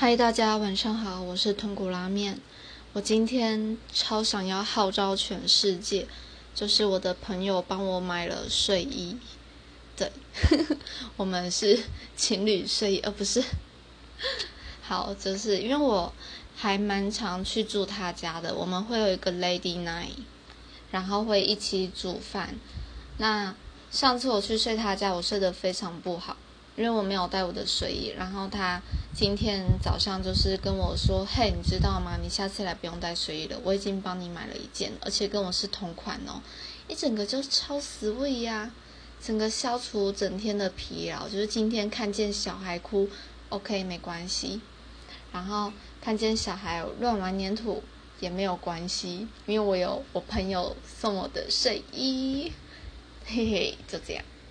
嗨，大家晚上好，我是豚骨拉面。我今天超想要号召全世界，就是我的朋友帮我买了睡衣。对，我们是情侣睡衣，而不是。好，就是因为我还蛮常去住他家的，我们会有一个 Lady Night，然后会一起煮饭。那上次我去睡他家，我睡得非常不好。因为我没有带我的睡衣，然后他今天早上就是跟我说：“嘿，你知道吗？你下次来不用带睡衣了，我已经帮你买了一件，而且跟我是同款哦。”一整个就超死味呀，整个消除整天的疲劳。就是今天看见小孩哭，OK 没关系，然后看见小孩乱玩粘土也没有关系，因为我有我朋友送我的睡衣，嘿嘿，就这样。